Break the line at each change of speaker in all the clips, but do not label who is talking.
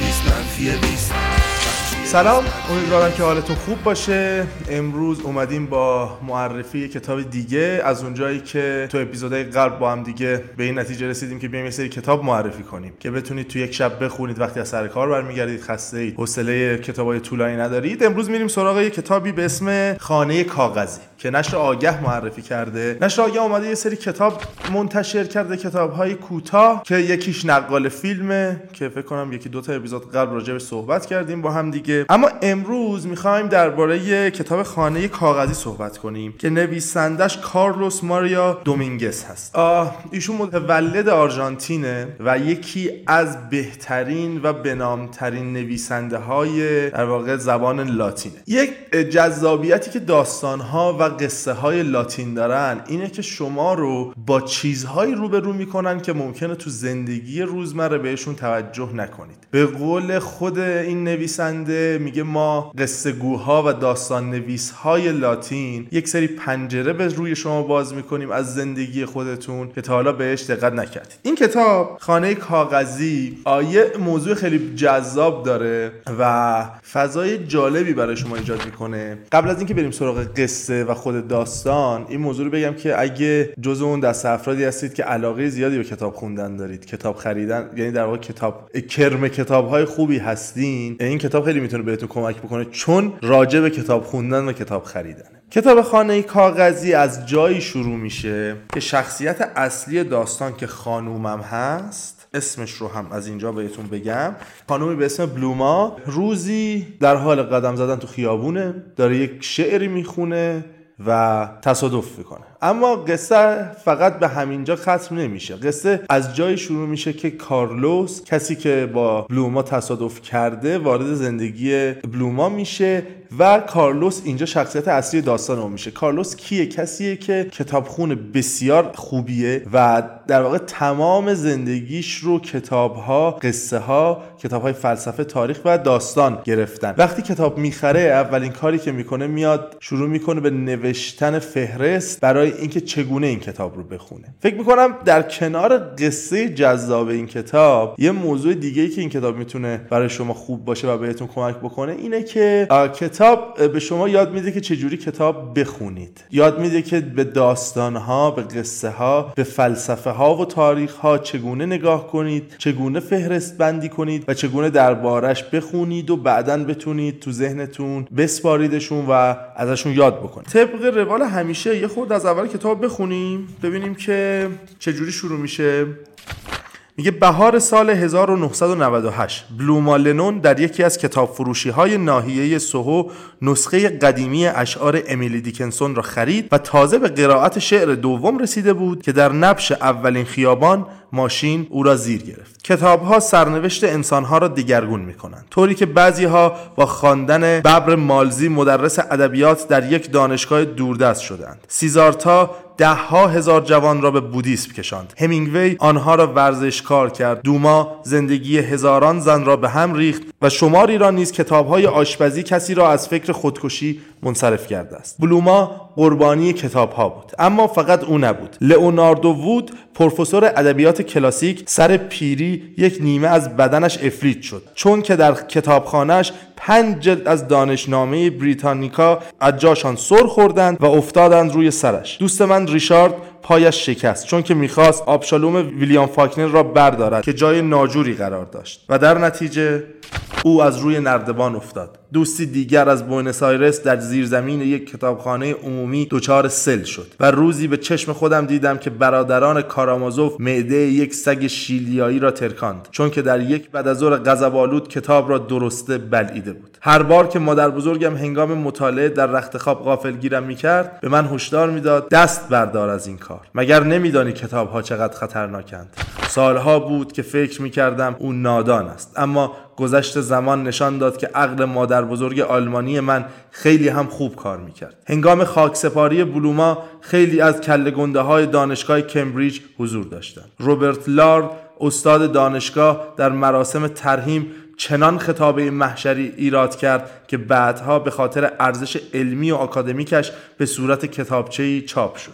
Wiesen, an vier Wiesen. سلام امیدوارم که حالتون خوب باشه. امروز اومدیم با معرفی کتاب دیگه. از اونجایی که تو اپیزودهای قبل با هم دیگه به این نتیجه رسیدیم که بیایم یه سری کتاب معرفی کنیم. که بتونید تو یک شب بخونید وقتی از سر کار برمیگردید خسته اید. حوصله کتابای طولانی ندارید. امروز میریم سراغ یه کتابی به اسم خانه کاغذی که نشر آگه معرفی کرده. نشر آگه اومده یه سری کتاب منتشر کرده کتاب های کوتاه که یکیش نقال فیلمه که فکر کنم یکی دو تا اپیزود قبل راجع به صحبت کردیم با هم دیگه. اما امروز می‌خوایم درباره کتاب خانه کاغذی صحبت کنیم که نویسندش کارلوس ماریا دومینگس هست. آه ایشون متولد آرژانتینه و یکی از بهترین و بنامترین نویسنده های در واقع زبان لاتینه. یک جذابیتی که داستان ها و قصه های لاتین دارن اینه که شما رو با چیزهایی روبرو می‌کنن که ممکنه تو زندگی روزمره بهشون توجه نکنید. به قول خود این نویسنده میگه ما قصه گوها و داستان نویس های لاتین یک سری پنجره به روی شما باز می‌کنیم از زندگی خودتون که تا حالا بهش دقت نکردید. این کتاب خانه کاغذی آیه موضوع خیلی جذاب داره و فضای جالبی برای شما ایجاد می‌کنه. قبل از اینکه بریم سراغ قصه و خود داستان این موضوع رو بگم که اگه جز اون دست افرادی هستید که علاقه زیادی به کتاب خوندن دارید کتاب خریدن یعنی در واقع کتاب کرم کتاب های خوبی هستین این کتاب خیلی می‌تونه بهتون کمک بکنه چون راجع به کتاب خوندن و کتاب خریدن کتاب خانه کاغذی از جایی شروع میشه که شخصیت اصلی داستان که خانومم هست اسمش رو هم از اینجا بهتون بگم. خانومی به اسم بلوما. روزی در حال قدم زدن تو خیابونه داره یک شعری می‌خونه و تصادف می‌کنه. اما قصه فقط به همینجا ختم نمیشه. قصه از جایی شروع میشه که کارلوس کسی که با بلوما تصادف کرده وارد زندگی بلوما میشه و کارلوس اینجا شخصیت اصلی داستان اون میشه. کارلوس کیه؟ کسیه که کتابخون بسیار خوبیه و در واقع تمام زندگیش رو کتاب ها قصه ها کتاب فلسفه تاریخ و داستان گرفتن. وقتی کتاب می‌خره اولین کاری که می‌کنه میاد شروع می‌کنه به نوشتن فهرست برای اینکه چگونه این کتاب رو بخونه. فکر می‌کنم در کنار قصه جذاب این کتاب یه موضوع دیگه ای که این کتاب می‌تونه برای شما خوب باشه و بهتون کمک بکنه اینه که کتاب به شما یاد میده که چجوری کتاب بخونید. یاد میده که به داستان ها به قصه ها به فلسفه ها و تاریخ ها چگونه نگاه کنید چگونه فهرست بندی کنید و چگونه دربارش بخونید و بعدا بتونید تو ذهنتون بسپاریدشون و ازشون یاد بکنید. طبق روال همیشه یه خورد از اول کتاب بخونیم ببینیم که چجوری شروع میشه. میگه بهار سال 1998 بلوما لنون در یکی از کتاب فروشی های ناحیه سوهو نسخه قدیمی اشعار امیلی دیکنسون را خرید و تازه به قرائت شعر دوم رسیده بود که در نبش اولین خیابان ماشین او را زیر گرفت. کتاب ها سرنوشت انسان ها را دیگرگون می کنند طوری که بعضی ها با خواندن ببر مالزی مدرس ادبیات در یک دانشگاه دوردست شدند. سیزارتا ده ها هزار جوان را به بودیسم کشاند. همینگوی آنها را ورزشکار کرد. دوما زندگی هزاران زن را به هم ریخت و شماری را نیز کتاب های آشپزی کسی را از فکر خودکشی منصرف کرده است. بلوما قربانی کتاب ها بود. اما فقط او نبود. لئوناردو وود پروفسور ادبیات کلاسیک سر پیری یک نیمه از بدنش افرید شد. چون که در کتابخانهش پنج جلد از دانشنامه بریتانیکا از جاشان سر خوردند و افتادند روی سرش. دوست من ریشارد پایش شکست چون که می‌خواست آبشالوم ویلیام فاکنر را بردارد که جای ناجوری قرار داشت. و در نتیجه او از روی نردبان افتاد. دوستی دیگر از بوینس آیرس در زیرزمین یک کتابخانه عمومی دچار سل شد و روزی به چشم خودم دیدم که برادران کارامازوف معده یک سگ شیلیایی را ترکاند چون که در یک بعد از غضبآلود کتاب را درسته بلعیده بود. هر بار که مادر بزرگم هنگام مطالعه در رخت خواب غافلگیرم می‌کرد به من هشدار می‌داد دست بردار از این کار. مگر نمیدانی کتاب ها چقدر خطرناکند؟ سالها بود که فکر می‌کردم او نادان است. اما گذشت زمان نشان داد که عقل مادر بزرگ آلمانی من خیلی هم خوب کار می‌کرد. هنگام خاکسپاری بلوما خیلی از کله گنده های دانشگاه کمبریج حضور داشتند. روبرت لارد استاد دانشگاه در مراسم ترهیم چنان خطابه محشری ایراد کرد که بعدها به خاطر ارزش علمی و آکادمیکش به صورت کتابچه‌ای چاپ شد.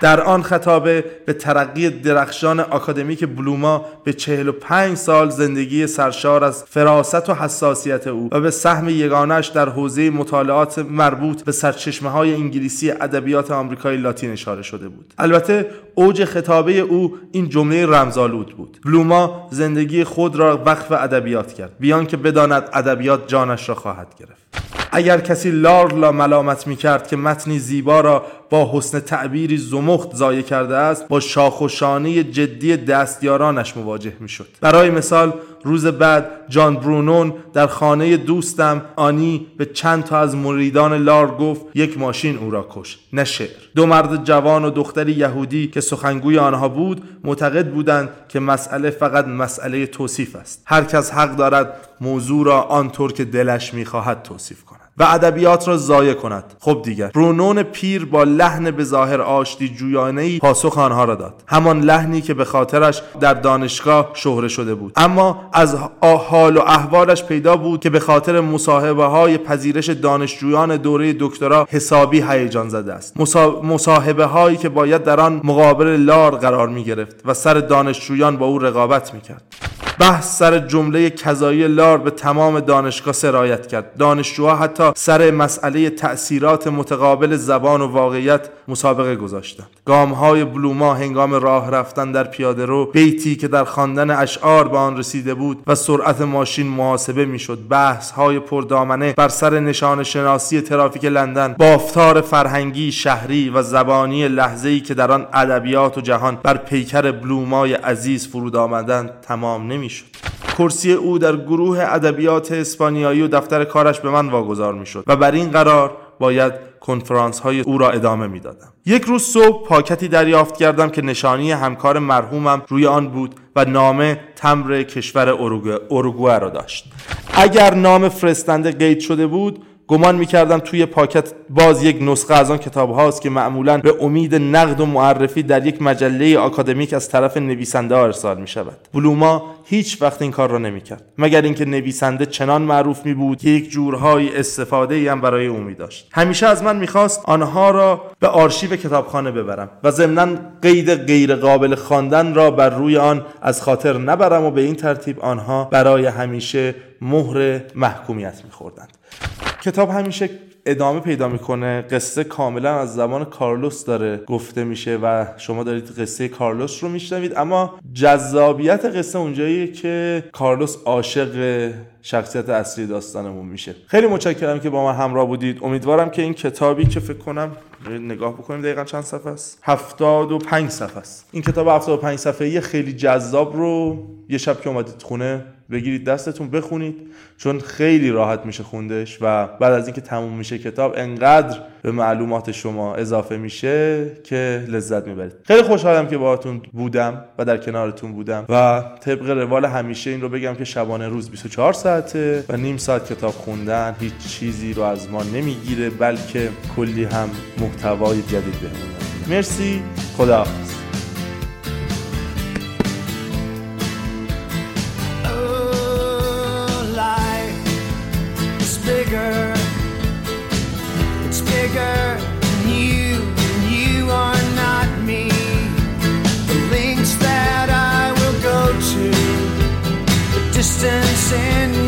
در آن خطابه به ترقی درخشان آکادمیک بلوما به 45 سال زندگی سرشار از فراست و حساسیت او و به سهم یگانش در حوزه مطالعات مربوط به سرچشمه های انگلیسی ادبیات آمریکای لاتین اشاره شده بود. البته اوج خطابه او این جمله رمزآلود بود. بلوما زندگی خود را وقف ادبیات کرد بیان که بداند ادبیات جانش را خواهد گرفت. اگر کسی لارلا ملامت می کرد که متنی زیبا را با حسن تعبیری زمخت ضایع کرده است با شاخ و شانه جدی دستیارانش مواجه می شد برای مثال روز بعد جان برونون در خانه دوستم آنی به چند تا از مریدان لار گفت یک ماشین او را کش نه شعر. دو مرد جوان و دختری یهودی که سخنگوی آنها بود معتقد بودند که مسئله فقط مسئله توصیف است. هر کس حق دارد موضوع را آنطور که دلش می‌خواهد توصیف کند. و ادبیات را ضایع کند. خب دیگر برونون پیر با لحن به ظاهر آشتی جویانه پاسخ آنها را داد. همان لحنی که به خاطرش در دانشگاه شهره شده بود. اما از حال و احوالش پیدا بود که به خاطر مصاحبه های پذیرش دانشجویان دوره دکترا حسابی هیجان زده است. مصاحبه هایی که باید در آن مقابل لار قرار می گرفت و سر دانشجویان با او رقابت می کرد بحث سر جمله کذایی لار به تمام دانشگاه سرایت کرد. دانشجوها حتی سر مسئله تأثیرات متقابل زبان و واقعیت مسابقه گذاشتند. های بلوما هنگام راه رفتن در پیاده رو بیتی که در خواندن اشعار به آن رسیده بود و سرعت ماشین محاسبه می‌شد. بحث های پردامنه بر سر نشان شناسی ترافیک لندن بافتار فرهنگی شهری و زبانی لحظه ای که در آن ادبیات و جهان بر پیکر بلومای عزیز فرود آمدند تمام نمی‌شد کرسی او در گروه ادبیات اسپانیایی و دفتر کارش به من واگذار می‌شد و بر این قرار باید کنفرانس های او را ادامه می‌دادم. یک روز صبح پاکتی دریافت کردم که نشانی همکار مرحومم روی آن بود و نامه تمر کشور اروگوئه را داشت. اگر نام فرستنده قید شده بود گمان می‌کردم توی پاکت باز یک نسخه از آن کتاب هاست که معمولا به امید نقد و معرفی در یک مجله آکادمیک از طرف نویسنده ها ارسال می شود بلوما هیچ وقت این کار را نمی‌کرد مگر اینکه نویسنده چنان معروف می بود که یک جورهای استفاده ای هم برای او داشت همیشه از من می‌خواست آنها را به آرشیو کتابخانه ببرم و ضمنا قید غیر قابل خواندن را بر روی آن از خاطر نبرم و به این ترتیب آنها برای همیشه مهر محکومیت میخوردند. کتاب همیشه ادامه پیدا می‌کنه. قصه کاملا از زمان کارلوس داره گفته میشه و شما دارید قصه کارلوس رو میشنوید. اما جذابیت قصه اونجاییه که کارلوس عاشق شخصیت اصلی داستانمون میشه. خیلی متشکرم که با ما همراه بودید. امیدوارم که این کتابی که فکر کنم نگاه بکنیم دقیقا چند صفحه است؟ 75 صفحه است. این کتاب 75 صفحه خیلی جذاب رو یه شب که اومدید خونه بگیرید دستتون بخونید چون خیلی راحت میشه خوندش و بعد از اینکه تموم میشه کتاب انقدر به معلومات شما اضافه میشه که لذت می‌برید. خیلی خوشحالم که باهاتون بودم و در کنارتون بودم و طبق روال همیشه این رو بگم که شبانه روز 24 ساعته. و نیم ساعت کتاب خوندن هیچ چیزی رو از ما نمی‌گیره بلکه کلی هم محتوای جدید بهمون مرسی. خدا distance in